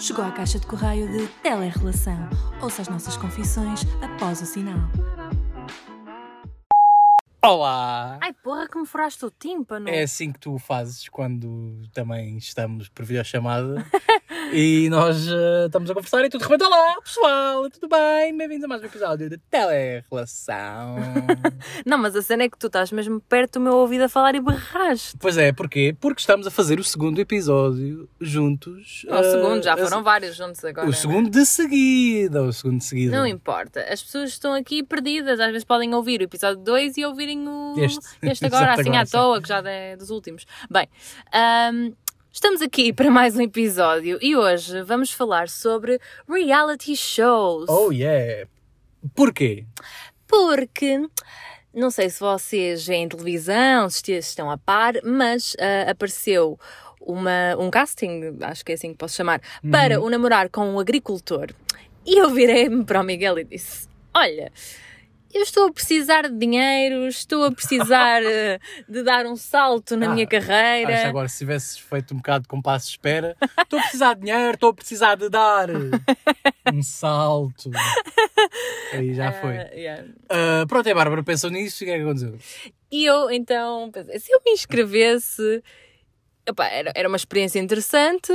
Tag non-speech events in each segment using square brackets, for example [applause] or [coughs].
Chegou à caixa de correio de Telerrelação. Ouça as nossas confissões após o sinal. Olá! Ai, porra, que me furaste o tímpano. É assim que tu fazes quando também estamos por videochamada [laughs] e nós uh, estamos a conversar e tu de repente, olá pessoal, tudo bem? Bem-vindos a mais um episódio de Telerrelação. [laughs] Não, mas a cena é que tu estás mesmo perto do meu ouvido a falar e berraste. pois é, porquê? Porque estamos a fazer o segundo episódio juntos. Não, o uh, segundo, já a- foram vários juntos agora. O segundo de seguida, o segundo de seguida. Não importa, as pessoas estão aqui perdidas, às vezes podem ouvir o episódio 2 e ouvirem o... Este. este [laughs] agora, assim agora, à sim. toa, que já é dos últimos. Bem, ahm, estamos aqui [laughs] para mais um episódio e hoje vamos falar sobre reality shows. Oh yeah! Porquê? Porque não sei se vocês veem televisão, se estão a par, mas ah, apareceu uma, um casting, acho que é assim que posso chamar, para o namorar com um agricultor. E eu virei-me para o Miguel e disse: Olha. Eu estou a precisar de dinheiro, estou a precisar [laughs] eh, de dar um salto na Ah, minha carreira. Acho agora se tivesses feito um bocado de compasso de espera, estou a precisar de dinheiro, estou a precisar de dar um salto. Aí já foi. Ah, yeah. Ah, pronto, a Bárbara pensou nisso e o que é que aconteceu? E eu então pensei, se eu me inscrevesse, epá, era, era uma experiência interessante.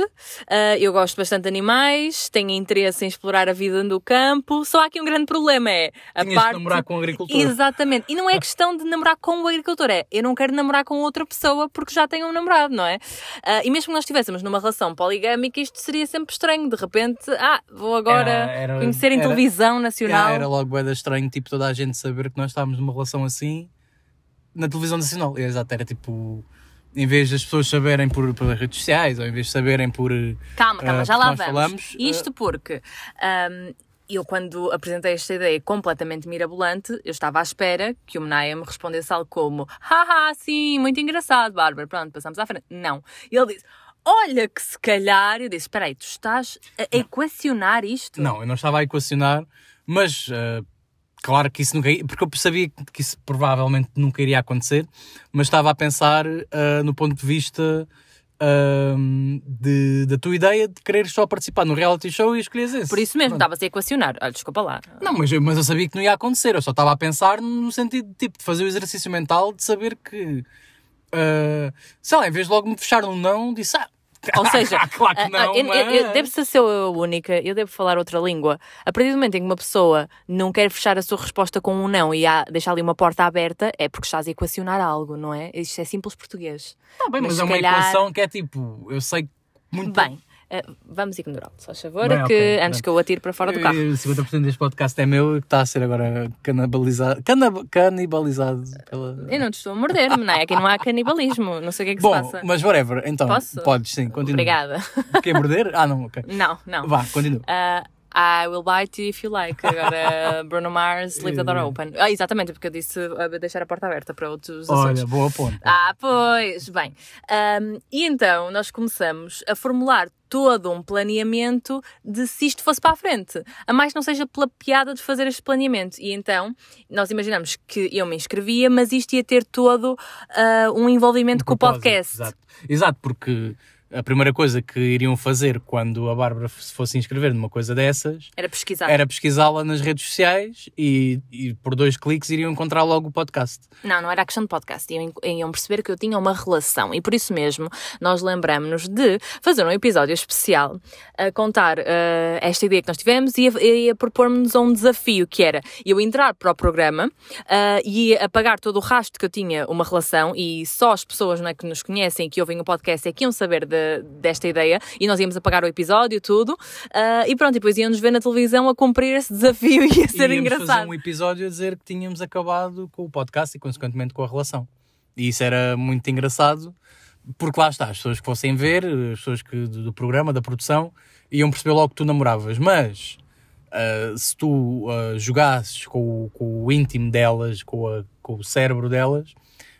ah, eu gosto bastante de animais, tenho interesse em explorar a vida do campo. Só há aqui um grande problema: é a Tinhas parte. de namorar com um agricultor. Exatamente. E não é [laughs] questão de namorar com o agricultor, é eu não quero namorar com outra pessoa porque já tenho um namorado, não é? Ah, e mesmo que nós estivéssemos numa relação poligâmica, isto seria sempre estranho. De repente, ah, vou agora Era- era- conhecer em televisão nacional. Era logo da estranho, tipo, toda a gente saber que nós estávamos numa relação assim na televisão nacional. Exato, era tipo, em vez das pessoas saberem por, pelas redes sociais, ou em vez de saberem por. Calma, calma, Ah, já lá vamos. falamos, Isto porque ahm, eu, quando apresentei esta ideia completamente mirabolante, eu estava à espera que o Menaya me respondesse algo como: haha, sim, muito engraçado, Bárbara. Pronto, passamos à frente. Não. E ele disse: olha, que se calhar. Eu disse: espera aí, tu estás a equacionar isto? Não, eu não estava a equacionar, mas ah, claro que isso nunca ia, porque eu sabia que isso provavelmente nunca iria acontecer, mas estava a pensar ah, no ponto de vista ah, de, da tua ideia de querer só participar no reality show e escolheres esse. Por isso mesmo, estavas a equacionar. Olha, desculpa lá. Não, mas eu, mas eu sabia que não ia acontecer, eu só estava a pensar no sentido tipo, de fazer o exercício mental de saber que, ah, sei lá, em vez de logo me fechar um não, disse, ah, Ou seja, [laughs] claro que não, eu, eu, eu mas- devo ser eu a única, eu devo falar outra língua. A partir do momento em que uma pessoa não quer fechar a sua resposta com um não e há, deixar ali uma porta aberta, é porque estás a equacionar algo, não é? Isto é simples português. Tá bem, mas, mas é uma calhar- equação que é tipo, eu sei muito Bem, ah, vamos ignorá-lo, só favor, Bem, que ok, antes que eu atire para fora do carro. Eh, 50% deste podcast é meu e está a ser agora canibalizado, canibalizado pela... Eu não te estou a morder, não é? Aqui não há canibalismo, não sei o que é que Bom, se passa. mas whatever, então, Posso? podes sim, continua. Obrigada. Quer morder? Ah, não, ok. Não, não. Vá, continua. Ah, I will bite you if you like. Agora, [laughs] Bruno Mars, leave the door open. Ah, exatamente, porque eu disse ah, deixar a porta aberta para outros assuntos. Olha, boa ponta. Ah, pois, bem. Ahm, e então nós começamos a formular todo um planeamento de se isto fosse para a frente. A mais não seja pela piada de fazer este planeamento. E então nós imaginamos que eu me inscrevia, mas isto ia ter todo ah, um envolvimento com o podcast. Exato. Exato, porque a primeira coisa que iriam fazer quando a Bárbara se fosse inscrever numa coisa dessas Era pesquisar. era pesquisá-la nas redes sociais e, e por dois cliques iriam encontrar logo o podcast. Não, não era a questão de podcast. Iam, iam perceber que eu tinha uma relação. E por isso mesmo, nós lembramos-nos de fazer um episódio especial a contar eh, esta ideia que nós tivemos e a, e a propor-nos a um desafio que era eu entrar para o programa eh, e apagar todo o rastro que eu tinha uma relação e só as pessoas não é, que nos conhecem e que ouvem o podcast é que iam saber de- desta ideia e nós íamos apagar o episódio, tudo. eh, e pronto, e depois íamos ver na televisão a cumprir esse desafio [laughs] e ia ser íamos engraçado. fazer um episódio a dizer que tínhamos acabado com o podcast e consequentemente com a relação. E isso era muito engraçado porque lá está, as pessoas que fossem ver, as pessoas que, do, programa, da produção, iam perceber logo que tu namoravas. Mas ah, se tu ah, jogasses com, o- com o íntimo delas, com, a- com o cérebro delas,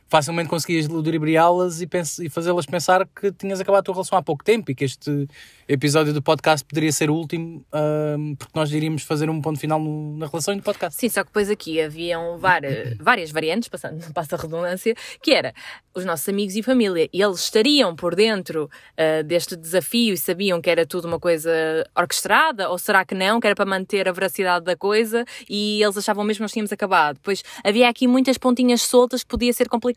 facilmente conseguias ludibriá-las e, e fazê-las pensar que tinhas acabado a tua relação há pouco tempo e que este episódio do podcast poderia ser o último, porque nós iríamos fazer um ponto final no- na relação e no podcast. Sim, só que depois aqui haviam várias, [coughs] várias variantes, passando, [laughs] passa a redundância, que era os nossos amigos e família, e eles estariam por dentro ah, deste desafio e sabiam que era tudo uma coisa orquestrada, ou será que não, que era para manter a veracidade da coisa, e eles achavam mesmo que nós tínhamos acabado. Pois havia aqui muitas pontinhas soltas que podia ser complicado.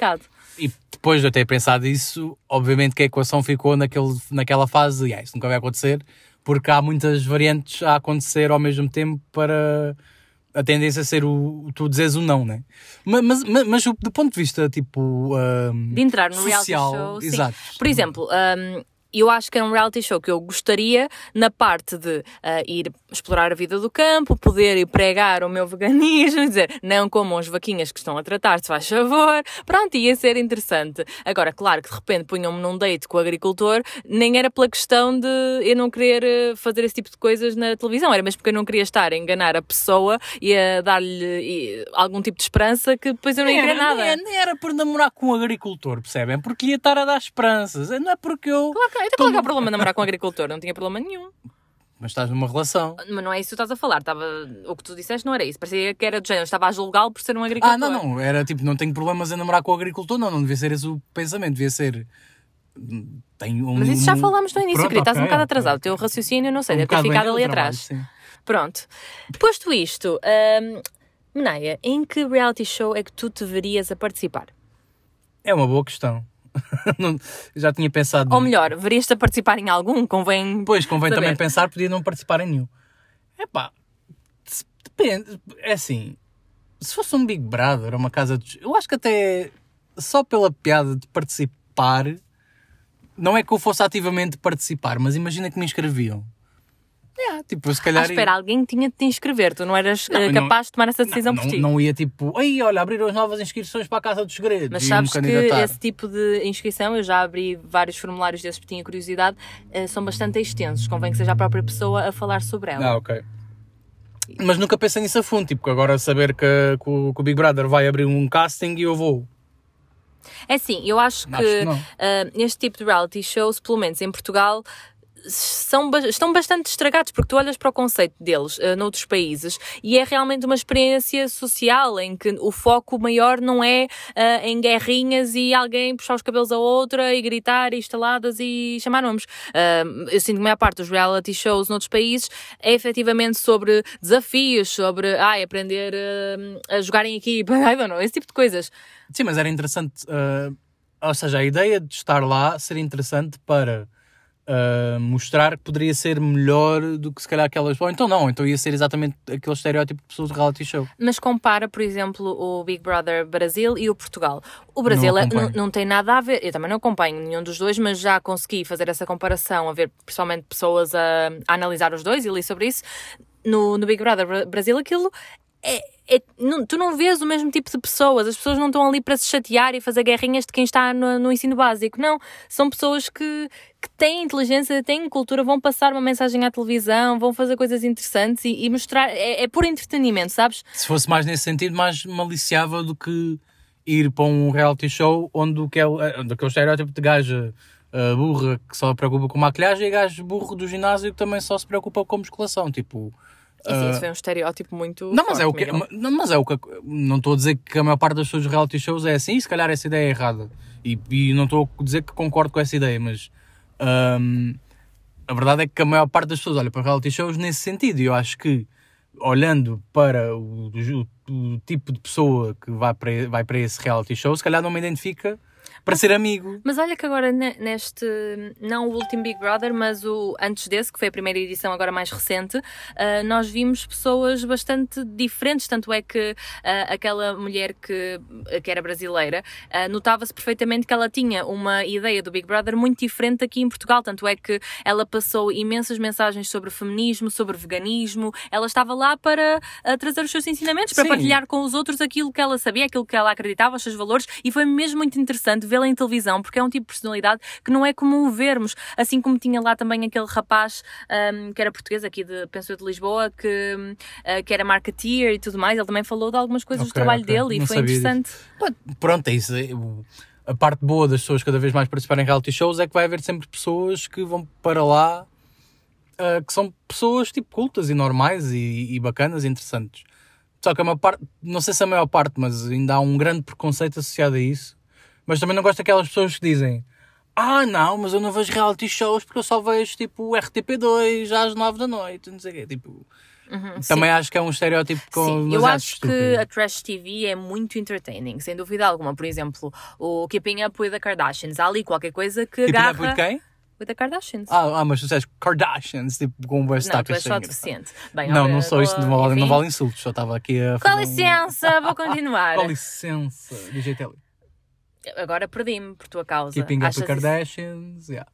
E depois de eu ter pensado isso, obviamente que a equação ficou naquele, naquela fase de ah, isso nunca vai acontecer, porque há muitas variantes a acontecer ao mesmo tempo para a tendência a ser o, tu dizes o não, né? Mas, mas, mas, do ponto de vista tipo ahm, De entrar no social, reality show. sim. exato. Por exemplo, hum, eu acho que é um reality show que eu gostaria na parte de ah, ir explorar a vida do campo, poder ir pregar o meu veganismo, [laughs] dizer não comam as vaquinhas que estão a tratar-se, faz favor. Pronto, ia ser interessante. Agora, claro que de repente punham-me num date com o agricultor, nem era pela questão de eu não querer eh, fazer esse tipo de coisas na televisão, era mesmo porque eu não queria estar a enganar a pessoa e a dar-lhe algum tipo de esperança que depois eu não ia querer era, nada. nem, nem era por namorar com um agricultor, percebem? Porque ia estar a dar esperanças. Não é porque eu. Claro que- Então qual é é o problema de namorar com um agricultor? Não tinha problema nenhum. Mas estás numa relação. Mas não é isso que tu estás a falar. Estava... O que tu disseste não era isso. Parecia que era do género. Estava a julgá-lo por ser um agricultor. Ah, não, não. Era tipo, não tenho problemas em namorar com o agricultor. Não, não devia ser esse o pensamento. Devia ser. Tem um, Mas isso já falámos no início, Pronto, querido. Estás um bocado atrasado. O ok. teu raciocínio, não sei, Um deve ter ficado ali trabalho, atrás. sim. Pronto. Posto isto, hum, Menaia, em que reality show é que tu te verias a participar? É uma boa questão. [laughs] Não- já tinha pensado. Ou melhor, verias-te a participar em algum? Convém. Depois convém saber. também pensar, podia não participar em nenhum. Epá, se- depende. É assim, se fosse um Big Brother ou uma casa de. Eu acho que até só pela piada de participar, não é que eu fosse ativamente participar, mas imagina que me inscreviam. É, tipo, se Ah, calhar. espera, alguém tinha de te inscrever. Tu não eras Não, não- capaz de tomar essa decisão não, por ti. não ia tipo, aí olha, abriram as novas inscrições para a Casa dos Segredos. Mas sabes que esse tipo de inscrição, eu já abri vários formulários desses porque tinha curiosidade, eh, são bastante extensos. Convém que seja a própria pessoa a falar sobre ela. Ah, ok. Mas nunca pensei nisso a fundo, tipo, agora saber que, que o, que o Big Brother vai abrir um casting e eu vou. É assim, eu acho que, Acho que não. ah, este tipo de reality shows, pelo menos em Portugal, são, estão bastante estragados, porque tu olhas para o conceito deles ah, noutros países e é realmente uma experiência social em que o foco maior não é ah, em guerrinhas e alguém puxar os cabelos a outra e gritar e estaladas e chamar nomes. Ah, eu sinto que a maior parte dos reality shows noutros países é efetivamente sobre desafios, sobre ai, aprender ah, a jogar em equipa, I don't know, esse tipo de coisas. Sim, mas era interessante. ou seja, a ideia de estar lá seria interessante para ah, mostrar que poderia ser melhor do que se calhar aquelas. Ou então não, então ia ser exatamente aquele estereótipo de pessoas de reality show. Mas compara, por exemplo, o Big Brother Brasil e o Portugal. O Brasil Não é- não, não tem nada a ver, eu também não acompanho nenhum dos dois, mas já consegui fazer essa comparação, a ver principalmente pessoas a, a analisar os dois e li sobre isso. No, no Big Brother Bra- Brasil, aquilo é. É- não- tu não vês o mesmo tipo de pessoas, as pessoas não estão ali para se chatear e fazer guerrinhas de quem está no, no ensino básico, não. São pessoas que, que têm inteligência, têm cultura, vão passar uma mensagem à televisão, vão fazer coisas interessantes e, e mostrar. É, é por entretenimento, sabes? Se fosse mais nesse sentido, mais maliciável do que ir para um reality show onde o que é o- eh, onde aquele estereótipo de gaja ah, burra que só se preocupa com maquilhagem e gajo burro do ginásio que também só se preocupa com musculação. Tipo. E sim, isso foi um estereótipo muito. Não, mas é o que. Miguel. Não, mas é o que. Não estou a dizer que a maior parte das pessoas reality shows é assim, e se calhar essa ideia é errada. E, e não estou a dizer que concordo com essa ideia, mas. hum, a verdade é que a maior parte das pessoas olha para reality shows nesse sentido. E eu acho que, olhando para o, o- o tipo de pessoa que vai para, vai para esse reality show, se calhar não me identifica para ser amigo. Mas olha que agora ne- neste, não o último Big Brother, mas o antes desse, que foi a primeira edição agora mais recente, ah, nós vimos pessoas bastante diferentes, tanto é que ah, aquela mulher que, que era brasileira, ah, notava-se perfeitamente que ela tinha uma ideia do Big Brother muito diferente aqui em Portugal, tanto é que ela passou imensas mensagens sobre feminismo, sobre veganismo, ela estava lá para trazer os seus ensinamentos, para Sim. partilhar com os outros aquilo que ela sabia, aquilo que ela acreditava, os seus valores, e foi mesmo muito interessante vê-lo em televisão, porque é um tipo de personalidade que não é comum vermos. Assim como tinha lá também aquele rapaz um, que era português aqui de, penso eu, de Lisboa, que, uh, que era marketeer e tudo mais, ele também falou de algumas coisas do Ok, trabalho ok. dele e Não foi interessante. Pronto, é isso. O- A parte boa das pessoas cada vez mais participarem em reality shows é que vai haver sempre pessoas que vão para lá ah, que são pessoas tipo cultas e normais e, e bacanas e interessantes. Só que a maior parte, não sei se a maior parte, mas ainda há um grande preconceito associado a isso. Mas também não gosto daquelas pessoas que dizem ah não, mas eu não vejo reality shows porque eu só vejo tipo RTP2 às 9 da noite, não sei o quê. Tipo, Uhum, também acho que é um estereótipo com Sim, eu acho que a Trash TV é muito entertaining, sem dúvida alguma. Por exemplo, o Keeping Up with the Kardashians. Há ali qualquer coisa que Tipo, agarra... não é por quem? With the Kardashians. Ah, ah, mas tu disseste Kardashians, tipo, com um não, sotaque tu és só assim. deficiente. Bem, Não, não sou isso, não vale, não vale insultos, só estava aqui a Com fazer um- licença, vou continuar. [laughs] Com licença, DJ ali. Agora perdi-me por tua causa. Keeping Up Achas with isso- Kardashians, yeah.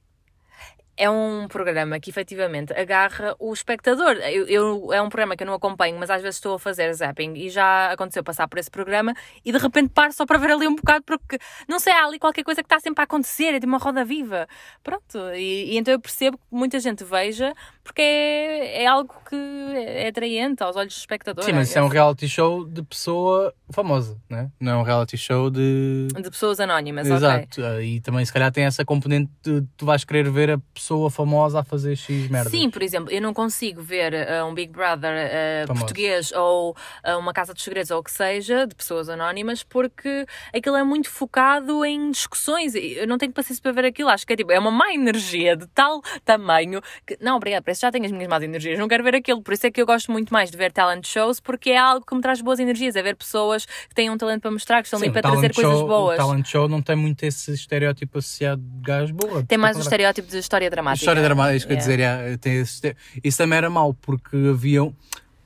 É um programa que efetivamente agarra o espectador. Eu, eu- é um programa que eu não acompanho, mas às vezes estou a fazer zapping e já aconteceu passar por esse programa e de repente paro só para ver ali um bocado porque não sei, há ali qualquer coisa que está sempre a acontecer, é de uma roda viva. Pronto, e, e então eu percebo que muita gente veja porque é, é algo que é atraente aos olhos do espectador. Sim, mas isso é um reality show de pessoa famosa, né? não é um reality show de. De pessoas anónimas. Exato, e também se calhar tem essa componente de tu vais querer ver a pessoa famosa a fazer X merda. Sim, por exemplo, eu não consigo ver uh, um Big Brother uh, português ou uh, uma Casa dos Segredos ou o que seja, de pessoas anónimas, porque aquilo é muito focado em discussões. Eu não tenho paciência para ver aquilo. Acho que é tipo, é uma má energia de tal tamanho que, não, obrigado, já tenho as minhas más energias, não quero ver aquilo. Por isso é que eu gosto muito mais de ver talent shows, porque é algo que me traz boas energias. É ver pessoas que têm um talento para mostrar, que estão Sim, ali o para trazer coisas show- boas. O talent show não tem muito esse estereótipo associado de gajo boa. Tem mais um Pelo estereótipo de história dramática. História dramática, isso que eu Yeah. dizer, esse este- isso também era mau, porque haviam,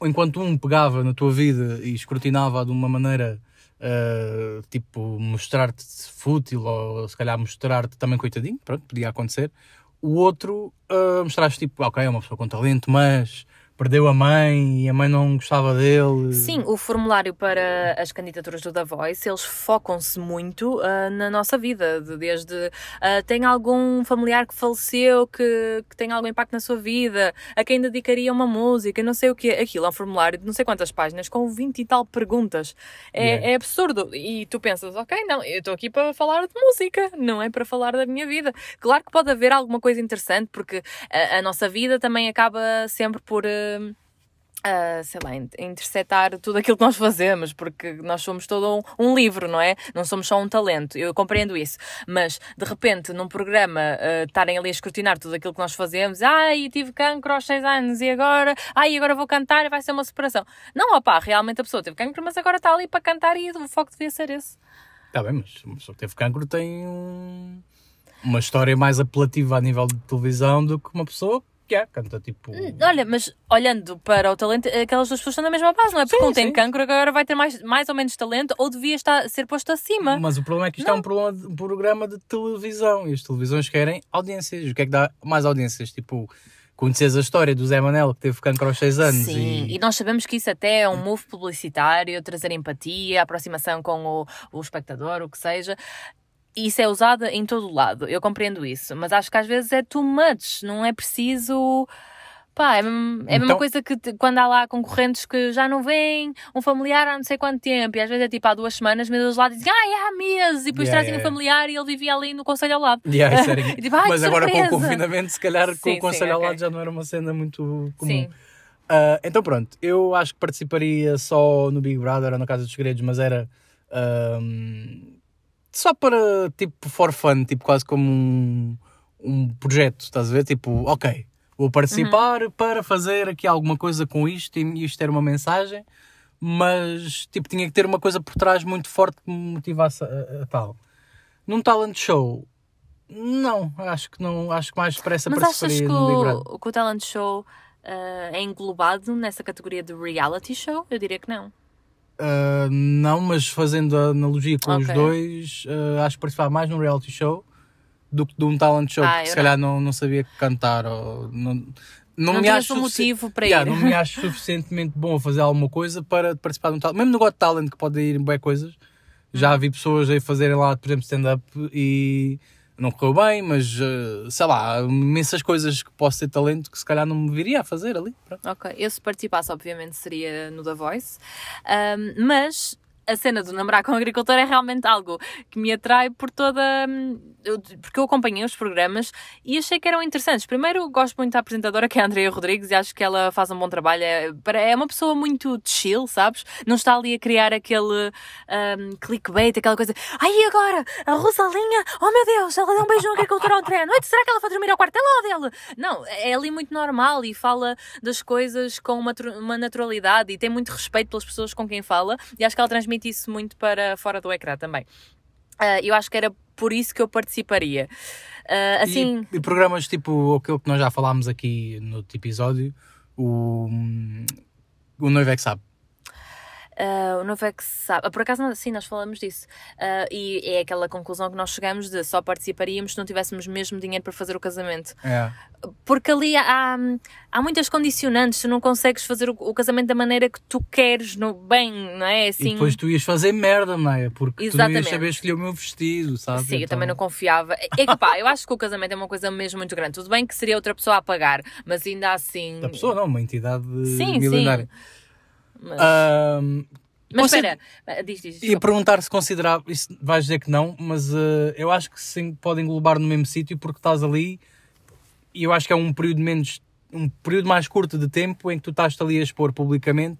enquanto um pegava na tua vida e escrutinava de uma maneira, ah, tipo, mostrar-te fútil ou se calhar mostrar-te também coitadinho, pronto, podia acontecer, o outro ah, mostrar-te tipo, ok, é uma pessoa com talento, mas perdeu a mãe e a mãe não gostava dele. Sim, o formulário para as candidaturas do The Voice, eles focam-se muito ah, na nossa vida, de- desde ah, tem algum familiar que faleceu, que, que tem algum impacto na sua vida, a quem dedicaria uma música, não sei o que Aquilo é um formulário de não sei quantas páginas, com 20 e tal perguntas. É, Yeah. é absurdo. E tu pensas, ok, não, eu estou aqui para falar de música, não é para falar da minha vida. Claro que pode haver alguma coisa interessante, porque a, a nossa vida também acaba sempre por. Ah, a, sei lá, in- interceptar tudo aquilo que nós fazemos, porque nós somos todo um, um livro, não é? Não somos só um talento, eu compreendo isso. Mas, de repente, num programa, ah, estarem ali a escrutinar tudo aquilo que nós fazemos, ai, tive cancro aos 6 anos e agora, ai, agora vou cantar e vai ser uma separação. Não, opá, realmente a pessoa teve cancro, mas agora está ali para cantar e o foco devia ser esse. Está bem, mas uma pessoa que teve cancro tem um- uma história mais apelativa a nível de televisão do que uma pessoa que é, canta tipo. Olha, mas olhando para o talento, aquelas duas pessoas estão na mesma base, não é? Porque Sim, um tem sim. cancro, agora vai ter mais, mais ou menos talento, ou devia estar, ser posto acima. Mas o problema é que isto é um, problema de- um programa de televisão e as televisões querem audiências. O que é que dá mais audiências? Tipo, conheces a história do Zé Manel que teve cancro aos 6 anos Sim, e... e. nós sabemos que isso até é um move publicitário, trazer empatia, aproximação com o, o espectador, o que seja. Isso é usado em todo o lado, eu compreendo isso, mas acho que às vezes é too much, não é preciso. Pá, é, é a mesma Então- coisa que quando há lá concorrentes que já não vêm, um familiar há não sei quanto tempo, e às vezes é tipo há duas semanas, mas eles lá dizem, ai, há meses, e depois Yeah, trazem o yeah. familiar e ele vivia ali no conselho ao lado. Yeah, isso era- [laughs] E tipo, "Ai, Mas agora com o surpresa!" confinamento, se calhar com Sim, o conselho sim, ao ok. lado já não era uma cena muito comum. Sim. Ah, então pronto, eu acho que participaria só no Big Brother ou na Casa dos Segredos, mas era ahm, só para tipo for fun, tipo quase como um, um projeto, estás a ver? Tipo, ok, vou participar Uhum. para fazer aqui alguma coisa com isto e isto era uma mensagem, mas tipo tinha que ter uma coisa por trás muito forte que me motivasse a, a- tal. Num talent show, não, acho que não, acho que mais depressa Mas achas que o, que o talent show ah, é englobado nessa categoria de reality show? Eu diria que não. Uh, não, mas fazendo a analogia com os Ok. dois, uh, acho que participar mais num reality show do que de um talent show, Ah, porque se calhar não, não sabia cantar ou não, não, Não me acho um motivo para Yeah, ir. não me acho suficientemente bom a fazer alguma coisa para participar de um talent, mesmo no Got Talent que pode ir em boas coisas, Já vi pessoas a fazerem lá, por exemplo, stand-up e não correu bem, mas uh, sei lá, imensas coisas que posso ter talento que se calhar não me viria a fazer ali. Pronto. Ok, eu se participasse, obviamente, seria no The Voice, um, mas a cena do namorar com o agricultor é realmente algo que me atrai por toda. hum, Porque eu acompanhei os programas e achei que eram interessantes. Primeiro, gosto muito da apresentadora, que é a Andrea Rodrigues, e acho que ela faz um bom trabalho. É, é uma pessoa muito chill, sabes? Não está ali a criar aquele hum, clickbait, aquela coisa. Ai, agora? A Rosalinha? Oh meu Deus, ela deu um beijo no agricultor ontem à noite. Será que ela foi dormir ao quarto dela ou dele? Não, é ali muito normal e fala das coisas com uma, uma naturalidade e tem muito respeito pelas pessoas com quem fala e acho que ela transmite isso muito para fora do ecrã também. Ah, eu acho que era por isso que eu participaria. Ah, assim, E, e programas tipo aquele que nós já falámos aqui no episódio, o, hum, o Noivo é que sabe. Ah, o novo é que se sabe. Ah, por acaso, não- sim, nós falamos disso. Ah, e é aquela conclusão que nós chegamos de só participaríamos se não tivéssemos mesmo dinheiro para fazer o casamento. É. Porque ali há, há muitas condicionantes, tu não consegues fazer o, o casamento da maneira que tu queres, no bem, não é? Assim, E depois tu ias fazer merda, Maia, porque tu não ias Exatamente. saber escolher o meu vestido, sabe? Sim, eu Então- também não confiava. É que pá, eu acho que o casamento é uma coisa mesmo muito grande. Tudo bem que seria outra pessoa a pagar, mas ainda assim. Da pessoa não, uma entidade Sim, milenária. Mas, você- espera, ah, diz, diz. Desculpa. perguntar se considerava, isso vais dizer que não, mas eh, eu acho que sim, pode englobar no mesmo sítio porque estás ali e eu acho que é um período menos, um período mais curto de tempo em que tu estás ali a expor publicamente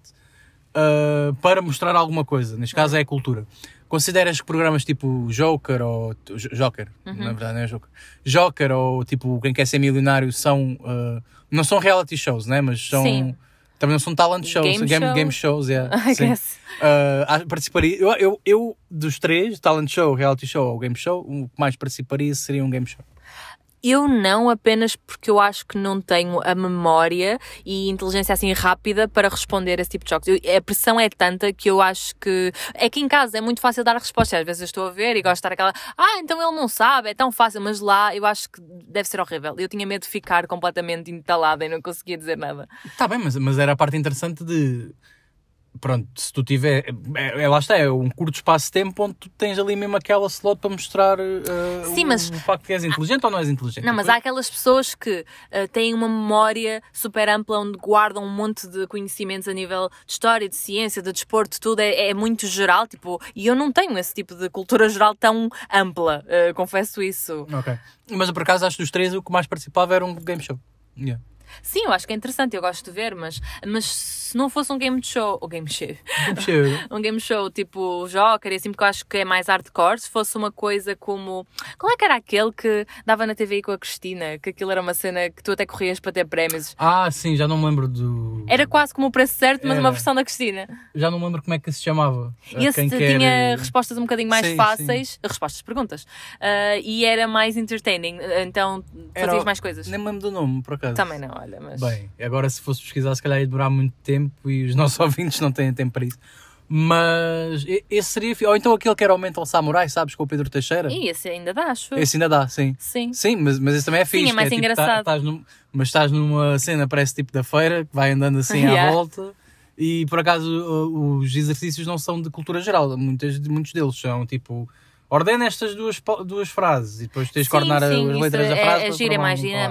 ah, para mostrar alguma coisa. Neste caso é a cultura. Consideras que programas tipo Joker ou Joker, Uhum. na verdade não é Joker, Joker ou tipo Quem Quer Ser Milionário são ah, não são reality shows, né? Mas são Sim. Também não são talent shows, Game game, shows. game shows, yeah, [laughs] I sim. guess. Uh, participaria. Eu, eu, eu, dos três, talent show, reality show ou game show, o que mais participaria seria um game show. Eu não, apenas porque eu acho que não tenho a memória e inteligência assim rápida para responder a esse tipo de jogos. Eu- a pressão é tanta que eu acho que. É que em casa é muito fácil dar a resposta. Às vezes eu estou a ver e gosto de estar aquela. Ah, então ele não sabe, é tão fácil. Mas lá eu acho que deve ser horrível. Eu tinha medo de ficar completamente entalada e não conseguia dizer nada. Tá bem, mas, mas era a parte interessante de. Pronto, se tu tiver. É, é- lá está, é um curto espaço de tempo onde tu tens ali mesmo aquela slot para mostrar uh, Sim, o, mas- o facto que és inteligente ou não és inteligente. Não, mas há aquelas pessoas que ah, têm uma memória super ampla onde guardam um monte de conhecimentos a nível de história, de ciência, de desporto, tudo é, é muito geral, tipo, e eu não tenho esse tipo de cultura geral tão ampla, ah, confesso isso. Ok. Mas por acaso acho que dos três o que mais participava era um game show. Yeah. Sim, eu acho que é interessante, eu gosto de ver, mas, mas se não fosse um game show, ou game show, Game show. [laughs] um game show tipo Joker, assim, porque eu acho que é mais hardcore, se fosse uma coisa como. Qual é que era aquele que dava na TV com a Cristina? Que aquilo era uma cena que tu até corrias para ter prémios. Ah, sim, já não me lembro do. Era quase como o preço certo, mas Era. uma versão da Cristina. Já não me lembro como é que se chamava. E esse Quem tinha quer- respostas um bocadinho mais Sim, fáceis, respostas, perguntas, Ah, e era mais entertaining, então Era fazias o- mais coisas. Nem me lembro do nome, por acaso. Também não, olha, mas. Bem, agora se fosse pesquisar, se calhar ia demorar muito tempo e os [laughs] nossos ouvintes não têm tempo para isso. Mas esse seria. Ou então aquele que era o Mental Samurai, sabes, com o Pedro Teixeira. E esse ainda dá, acho. Esse ainda dá, sim. Sim. Sim, mas, mas esse também é Sim, fixe. é mais que tipo, engraçado. estás num- mas estás numa cena, parece tipo da feira, que vai andando assim [laughs] à Yeah. volta. E por acaso os exercícios não são de cultura geral, muitas, muitos deles são tipo. Ordena estas duas, duas frases e depois tens que Sim, ordenar sim, as letras da é, frase. é é formar mais palavra.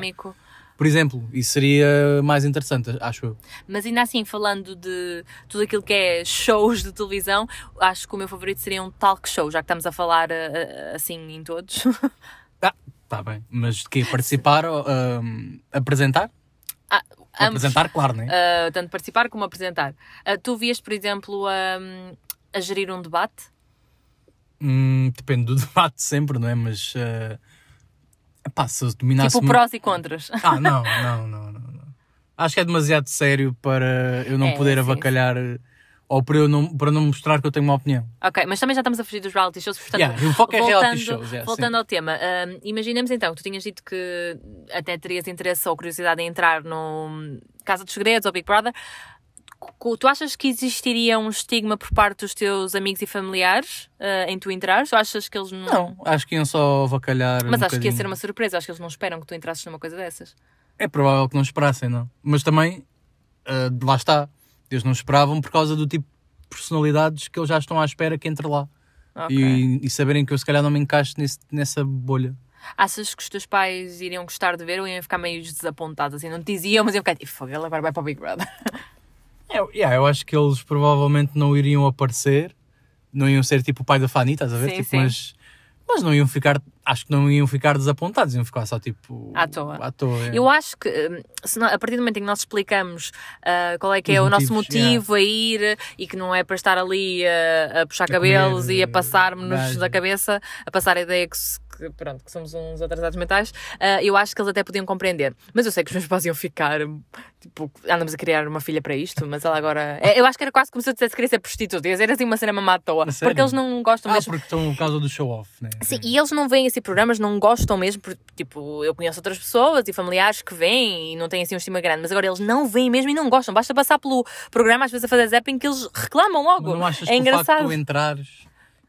Por exemplo, isso seria mais interessante, acho eu. Mas ainda assim, falando de tudo aquilo que é shows de televisão, acho que o meu favorito seria um talk show, já que estamos a falar ah, ah, assim em todos. [laughs] Ah, tá bem. Mas de quê? Participar ou ahm, apresentar? Ah, ambos. Apresentar, claro, né? Ah, tanto participar como apresentar. Ah, tu vias, por exemplo, a, a gerir um debate? Hum, depende do [laughs] debate sempre, não é? Mas. Uh, epá, se eu dominasse. Tipo prós e contras. Ah, não, não, não, não, não. Acho que é demasiado sério para eu não É, poder sim, avacalhar eh, ou para, eu não, para não mostrar que eu tenho uma opinião. Ok, mas também já estamos a fugir dos reality shows, portanto, Yeah, o foco é voltando, reality shows, yeah, voltando ao tema, hum, imaginemos então que tu tinhas dito que até terias interesse ou curiosidade em entrar no Casa dos Segredos ou Big Brother. Tu achas que existiria um estigma por parte dos teus amigos e familiares ah, em tu entrares? Ou achas que eles não. Não, acho que iam só avacalhar. Mas um acho que ia ser bocadinho. uma surpresa, acho que eles não esperam que tu entrasses numa coisa dessas. É provável que não esperassem, não. Mas também, ah, lá está. Eles não esperavam por causa do tipo de personalidades que eles já estão à espera que entre lá. Ok. e, e saberem que eu se calhar não me encaixo nesse, nessa bolha. Achas que os teus pais iriam gostar de ver ou iam ficar meio desapontados? Assim, não te diziam, mas iam ficar tipo, "Fogo, ele agora vai para o Big Brother. [laughs] Eu, yeah, eu acho que eles provavelmente não iriam aparecer, não iam ser tipo o pai da Fanny, estás a ver? Sim, Tipo, sim. Mas, mas não iam ficar, acho que não iam ficar desapontados, iam ficar só tipo. À toa. À toa é. Eu acho que hum, nó- a partir do momento em que nós explicamos ah, qual é que é Os o nosso motivos, motivo a ir e que não é para estar ali a, a puxar cabelos comer, e a passar-nos gajo. da cabeça, a passar a ideia que, se- que, pronto, que somos uns atrasados mentais, ah, eu acho que eles até podiam compreender. Mas eu sei que os meus pais iam ficar, tipo, andamos a criar uma filha para isto, mas ela agora. É, Eu acho que era quase como se eu dissesse que queria ser prostituta, ia ser assim uma cena mamada à toa. Porque eles não gostam Ah, mesmo. porque estão por causa do show-off, né? Sim, e eles não veem assim programas, não gostam mesmo, porque, tipo, eu conheço outras pessoas e familiares que vêm e não têm assim um estima grande, mas agora eles não veem mesmo e não gostam. Basta passar pelo programa, às vezes a fazer zapping, que eles reclamam logo. Mas não achas é que o facto engraçado. de tu entrares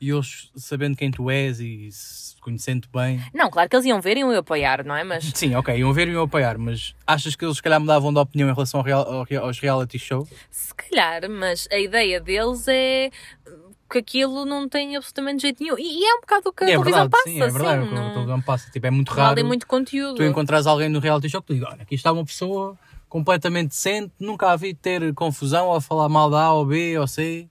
e eles sabendo quem tu és e se conhecendo bem. Não, claro que eles iam ver e iam apoiar, não é? Mas Sim, ok, iam ver e iam apoiar, mas achas que eles se calhar mudavam de opinião em relação ao real- ao rea- aos reality show? se calhar, mas a ideia deles é que aquilo não tem absolutamente jeito nenhum. E, e é um bocado o que a é televisão verdade, passa, sim, é verdade, assim, o que a não, televisão passa. Tipo, é muito não raro muito conteúdo. tu encontrares alguém no reality show que te diga, olha, aqui está uma pessoa completamente decente, nunca a vi ter confusão ou falar mal da A ou B ou C.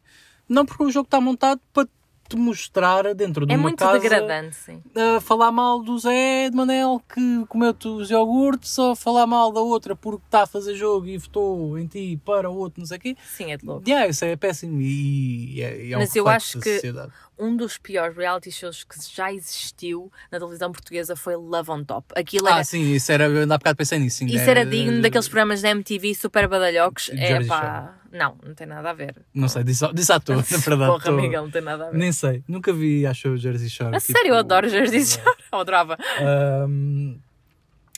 Não porque o jogo está montado para te mostrar dentro de É uma muito casa degradante, sim. a falar mal do Zé de Manel que comeu-te os iogurtes ou falar mal da outra porque está a fazer jogo e votou em ti para o outro, não sei o quê. Sim, é de louco. Yeah, isso é péssimo e, e é, é um Mas eu acho que- sociedade. um dos piores reality shows que já existiu na televisão portuguesa foi Love on Top. Aquilo Ah, era, sim, isso era, eu ainda há bocado pensei nisso. sim, isso era digno daqueles programas da MTV super badalhocos. É pá. Não, não tem nada a ver. Não sei, disse, disse à toa, [laughs] na verdade. Porra, tô- Miguel, não tem nada a ver. Nem sei, nunca vi, acho Jersey Shore. A tipo, sério, eu adoro Jersey Shore. [laughs] Eu adorava. Um,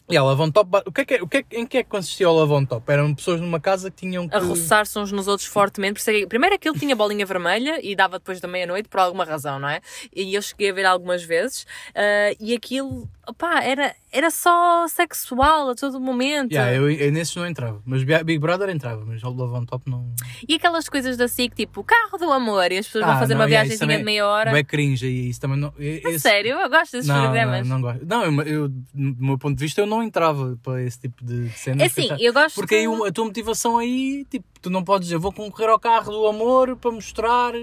e a Love on Top, o que é que, é- o que é, em que é que consistia o Love on Top? Eram pessoas numa casa que tinham que. A roçar-se uns nos outros fortemente. É Primeiro aquilo tinha bolinha vermelha e dava depois da meia-noite por alguma razão, não é? E eu cheguei a ver algumas vezes. ah, e aquilo, opá, era, era só sexual a todo momento. Yeah, eu, eu nesses não entrava, mas Bi- Big Brother entrava, mas o Love on Top não. E aquelas coisas da SIC, tipo carro do amor, e as pessoas vão Ah, fazer não, uma yeah, de meia hora. É cringe e isso também não. esse- sério, eu gosto desses Não, programas. não, não gosto. Não, eu, eu, do meu ponto de vista, eu não entrava para esse tipo de cenas. É assim, eu gosto. Porque aí a tua motivação aí, tipo, tu não podes dizer, vou concorrer ao carro do amor para mostrar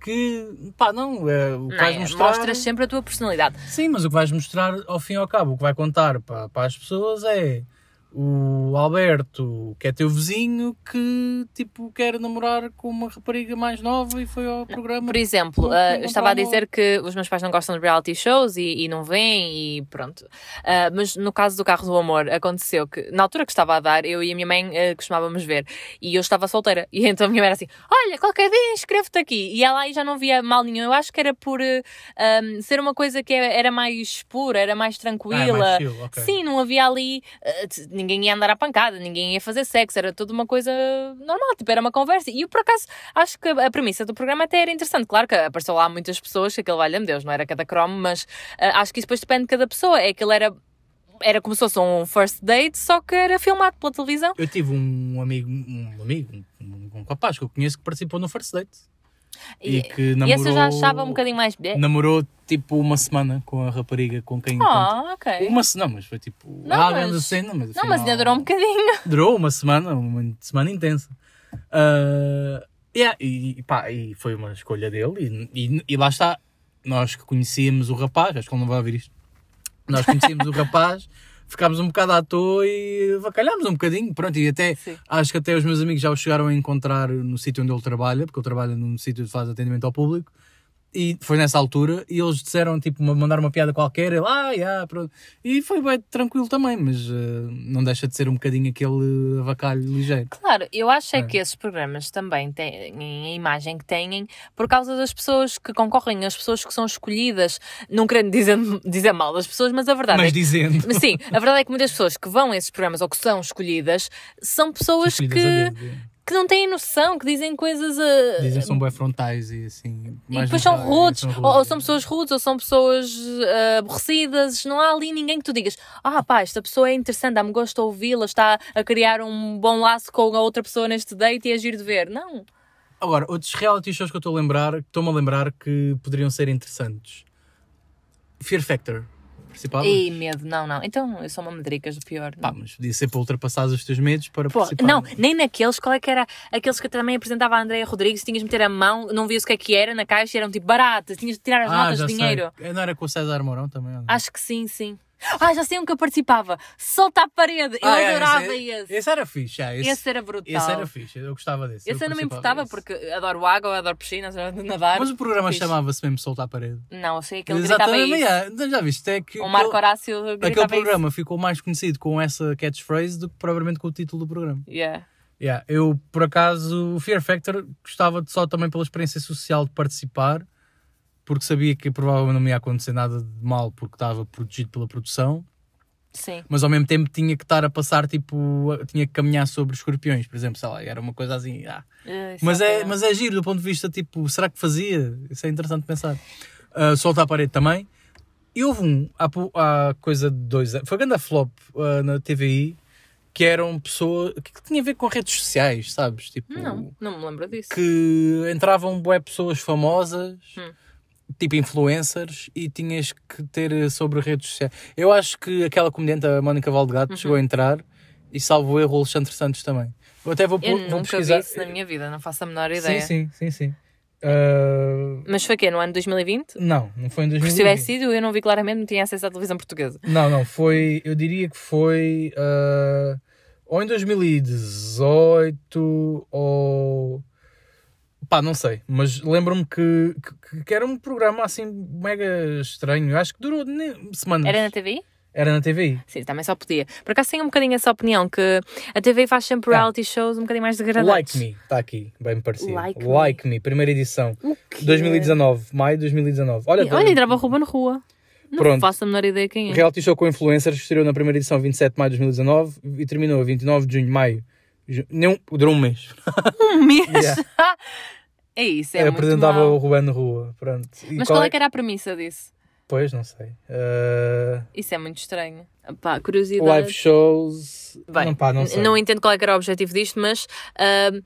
que, pá, não, é, o que Não, vais é, mostrar... mostras sempre a tua personalidade. Sim, mas o que vais mostrar, ao fim e ao cabo, o que vai contar para, para as pessoas é o Alberto, que é teu vizinho, que, tipo, quer namorar com uma rapariga mais nova e foi ao programa. Por exemplo, eu estava a dizer que os meus pais não gostam de reality shows e, e não vêm e pronto. Ah, mas no caso do Carro do Amor, aconteceu que, na altura que estava a dar, eu e a minha mãe ah, costumávamos ver e eu estava solteira. E então a minha mãe era assim: Olha, qualquer dia inscreve-te aqui. E ela aí já não via mal nenhum. Eu acho que era por um, ser uma coisa que era mais pura, era mais Ah, é tranquila. mais chill, ok. Sim, não havia ali. Ninguém ia andar à pancada, ninguém ia fazer sexo, era tudo uma coisa normal, tipo, era uma conversa. E eu, por acaso, acho que a premissa do programa até era interessante. Claro que apareceu lá muitas pessoas, que aquele valha-me Deus, não era cada cromo, mas eh, acho que isso depois depende de cada pessoa. É que ele era. Era como se fosse um first date, só que era filmado pela televisão. Eu tive um amigo, um amigo, um, um rapaz que eu conheço que participou no First Date. E, que e namorou... esse eu já achava um bocadinho mais. Namorou, tipo, uma semana com a rapariga com quem... Oh, ok. Uma semana, mas foi tipo... Não, ah, mas- grande cena, mas Não, mas ainda afinal- durou um bocadinho. Durou uma semana, uma semana intensa. Ah, yeah, e, pá, e foi uma escolha dele. E, e, e lá está, nós que conhecíamos o rapaz, acho que ele não vai ouvir isto. Nós conhecíamos o [laughs] rapaz, ficámos um bocado à toa e vacalhámos um bocadinho. Pronto, e até Sim. acho que até os meus amigos já o chegaram a encontrar no sítio onde ele trabalha, porque ele trabalha num sítio que faz atendimento ao público. E foi nessa altura, e eles disseram, tipo, uma- mandar uma piada qualquer, ele, ah, yeah, pronto. E foi bem tranquilo também, mas eh, não deixa de ser um bocadinho aquele avacalho ligeiro. Claro, eu acho é É. que esses programas também têm a imagem que têm por causa das pessoas que concorrem, as pessoas que são escolhidas, não querendo dizer, dizer mal das pessoas, mas a verdade Mas é que. dizendo. Sim, a verdade é que muitas pessoas que vão a esses programas ou que são escolhidas são pessoas Escolhidas que. Que não têm noção, que dizem coisas a. Dizem que são bem frontais e assim. E depois são naturais, rudes, são ou, ou são pessoas rudes, ou são pessoas ah, aborrecidas. Não há ali ninguém que tu digas: Ah, pá, esta pessoa é interessante, dá-me gosto de ouvi-la, está a criar um bom laço com a outra pessoa neste date e é giro de ver. Não. Agora, outros reality shows que eu estou a lembrar, que estou-me a lembrar que poderiam ser interessantes. Fear Factor. Ei, medo, não, não. Então eu sou uma medricas do pior. Pá, mas podia ser para ultrapassar os teus medos para Pô, participar. não, nem naqueles, qual é que era? Aqueles que também apresentava a Andréia Rodrigues, tinhas de meter a mão, não vias o que é que era na caixa, eram tipo baratas, tinhas de tirar as Ah, notas de dinheiro. sei. Não era com o César Mourão também? não? Acho que sim, sim. Ah, já sei um que eu participava. Solta a parede. Eu Ah, é, adorava esse, esse. Esse era fixe, é, esse, Esse era brutal. esse era fixe, eu gostava desse. Esse eu não me importava desse. porque adoro água, adoro piscinas, adoro nadar. Mas o programa chamava-se mesmo Soltar a Parede. Não, eu sei que ele gritava Exatamente, isso. é. já viste? É que O Marco aquele, Horácio gritava aquele isso. programa ficou mais conhecido com essa catchphrase do que propriamente com o título do programa. Yeah. Yeah, eu, por acaso, o Fear Factor gostava de só também pela experiência social de participar, porque sabia que provavelmente não me ia acontecer nada de mal porque estava protegido pela produção, Sim. mas ao mesmo tempo tinha que estar a passar, tipo, tinha que caminhar sobre escorpiões, por exemplo, sei lá, era uma coisa assim. ah. Eh, Mas, é, mas é giro do ponto de vista, tipo, será que fazia? Isso é interessante pensar. Uh, Solta a parede também. E houve um, há, há coisa de dois anos, foi grande flop uh, na TVI, que eram pessoas, que, que tinha a ver com redes sociais, sabes? Tipo, Não, não me lembro disso. que entravam bué pessoas famosas, Hum. Tipo influencers, e tinhas que ter eh, sobre redes sociais. Eu acho que aquela comediante, a Mónica Valdegato, Uhum. chegou a entrar e salvo erro o Alexandre Santos também. Eu até vou, Eu vou nunca pesquisar. vi isso na minha vida, não faço a menor ideia. Sim, sim, sim, sim. Uh, Mas foi quê? No ano 2020? não, não foi em Porque 2020. se tivesse sido, eu não vi claramente, não tinha acesso à televisão portuguesa. Não, não, foi, eu diria que foi uh, ou em 2018 ou pá, não sei, mas lembro-me que, que, que era um programa assim mega estranho, acho que durou semanas. Era na TVI? Era na TVI. Sim, também só podia. Por acaso tenho um bocadinho essa opinião, que a TV faz sempre Ah. reality shows um bocadinho mais degradantes. Like Me, está aqui, bem parecido. Like Like, Me. Me. primeira edição. O quê? 2019, maio de 2019. Olha, Olha, entrava o Ruben Rua. Não Pronto. faço a menor ideia quem é. Reality show com influencers estreou na primeira edição 27 de maio de 2019 e terminou a 29 de junho, maio. Nem, durou um mês. [laughs] Um mês? Yeah. [laughs] é isso, é muito apresentava mau. o Ruben rua. Pronto. E Mas qual é que era a premissa disso? Pois, não sei. Uh, Isso é muito estranho. Pá, curiosidade. live shows. Bem, não, pá, não sei. não entendo qual é que era o objetivo disto, mas ahm,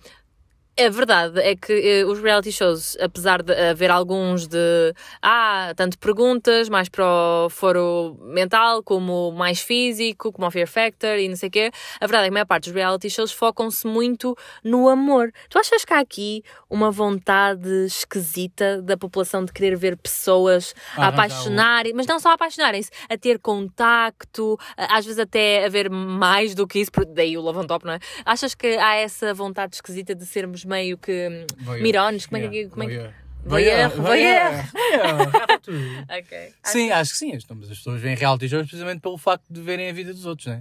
a verdade é que eh, os reality shows, apesar de haver alguns de ah, tanto perguntas, mais para o foro mental, como mais físico, como o Fear Factor e não sei o quê, a verdade é que a maior parte dos reality shows focam-se muito no amor. Tu achas que há aqui uma vontade esquisita da população de querer ver pessoas a apaixonarem, mas não só a apaixonarem-se, a ter contacto, a- às vezes até haver mais do que isso, por- daí o Lavantop, não é? Achas que há essa vontade esquisita de sermos meio que hum, Voyeur. mirones? Como é que. Como é que... voyeur. Voyeur, Voyeur, voyeur. [laughs] Tudo. Ok. Sim, acho que sim. Mas as pessoas veem reality shows precisamente pelo facto de verem a vida dos outros, não é?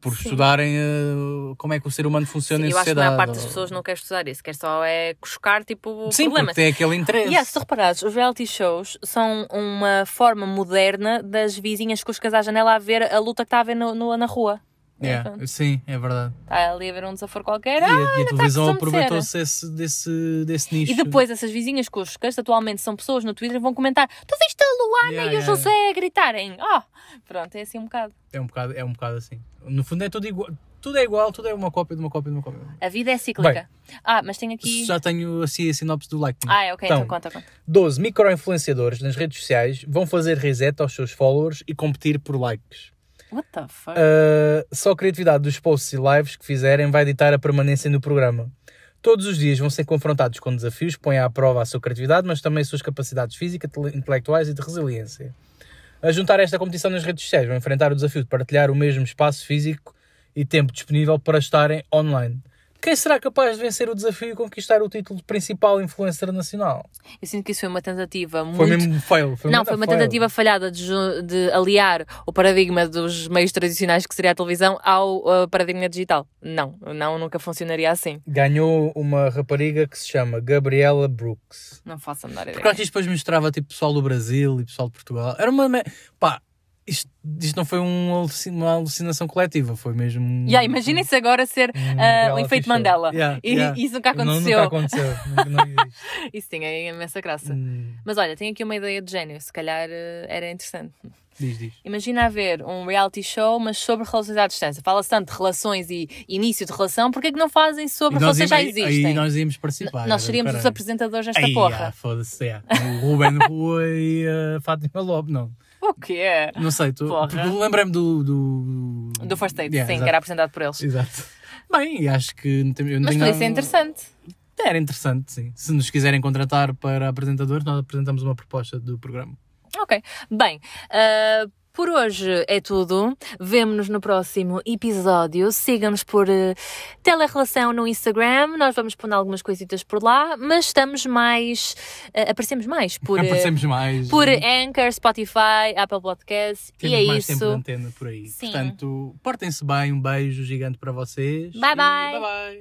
Por estudarem uh, como é que o ser humano funciona Sim, em eu acho que a sociedade. maior parte das pessoas não quer estudar isso, quer só é buscar tipo Sim, problemas. porque tem aquele interesse. E yeah, se reparares, os reality shows são uma forma moderna das vizinhas cuscas à janela a ver a luta que está a ver no, no- na rua. Yeah, Pronto. Sim, é verdade. Está ali a ver um desaforo qualquer. E Ah, a, e a ainda televisão aproveitou-se esse- desse, desse nicho. E depois essas vizinhas cuscas, atualmente são pessoas no Twitter, vão comentar: Tu viste a Luana Yeah, e o yeah. José a gritarem? Oh, pronto, é assim um bocado. É um bocado, é um bocado assim. No fundo é tudo igual. Tudo é igual, tudo é uma cópia de uma cópia de uma cópia. A vida é cíclica. ah, mas tem aqui. Já tenho assim a sinopse do Like Me. Ah, é ok, então, conta, conta. 12 micro-influenciadores nas redes sociais vão fazer reset aos seus followers e competir por likes. What the fuck? Uh, só a criatividade dos posts e lives que fizerem vai ditar a permanência no programa. Todos os dias vão ser confrontados com desafios que põem à prova a sua criatividade, mas também as suas capacidades físicas, tele- intelectuais e de resiliência. A juntar esta competição nas redes sociais, vão enfrentar o desafio de partilhar o mesmo espaço físico e tempo disponível para estarem online. Quem será capaz de vencer o desafio e conquistar o título de principal influencer nacional? Eu sinto que isso foi uma tentativa muito. Foi mesmo fail. Foi Não, foi uma fail. tentativa falhada de, de aliar o paradigma dos meios tradicionais, que seria a televisão, ao uh, paradigma digital. Não, não, nunca funcionaria assim. Ganhou uma rapariga que se chama Gabriela Brooks. Não faço a menor ideia. Porque acho que isto depois mostrava tipo pessoal do Brasil e pessoal de Portugal. Era uma. me- Pá, isto, isto não foi um uma alucinação coletiva, foi mesmo. Yeah, Imaginem se agora ser um ah, o efeito. Mandela. Yeah, e yeah. [laughs] isso nunca Não, aconteceu. nunca aconteceu. Não existe. [laughs] Isso tinha imensa graça. Hum, Mas olha, tenho aqui uma ideia de gênio, se calhar eh, era interessante. diz, diz. Imagina haver um reality show, mas sobre relações à distância. Fala-se tanto de relações e início de relação, porquê que não fazem sobre nós relações já existem? Aí nós íamos participar. Nós era seríamos os apresentadores desta Ai, porra. ah, Foda-se, é. O Ruben Rua e a Fátima Lobo, não. O quê? Não sei, tu. Lembrei-me do, do. Do First Date, Yeah, sim, exato. que era apresentado por eles. Exato. Bem, e acho que não não Mas tenho podia ser interessante. Era interessante, sim. Se nos quiserem contratar para apresentadores, nós apresentamos uma proposta do programa. Ok. Bem, ah, por hoje é tudo. Vemo-nos no próximo episódio. Sigam-nos por uh, Telerelação no Instagram. Nós vamos pôr algumas coisitas por lá, mas estamos mais. ah, aparecemos mais por. ah, Aparecemos mais. por Anchor, Spotify, Apple Podcasts. Temos e é mais tempo de isso. antena por aí. Sim. Portanto, portem-se bem. Um beijo gigante para vocês. Bye, bye. bye, bye.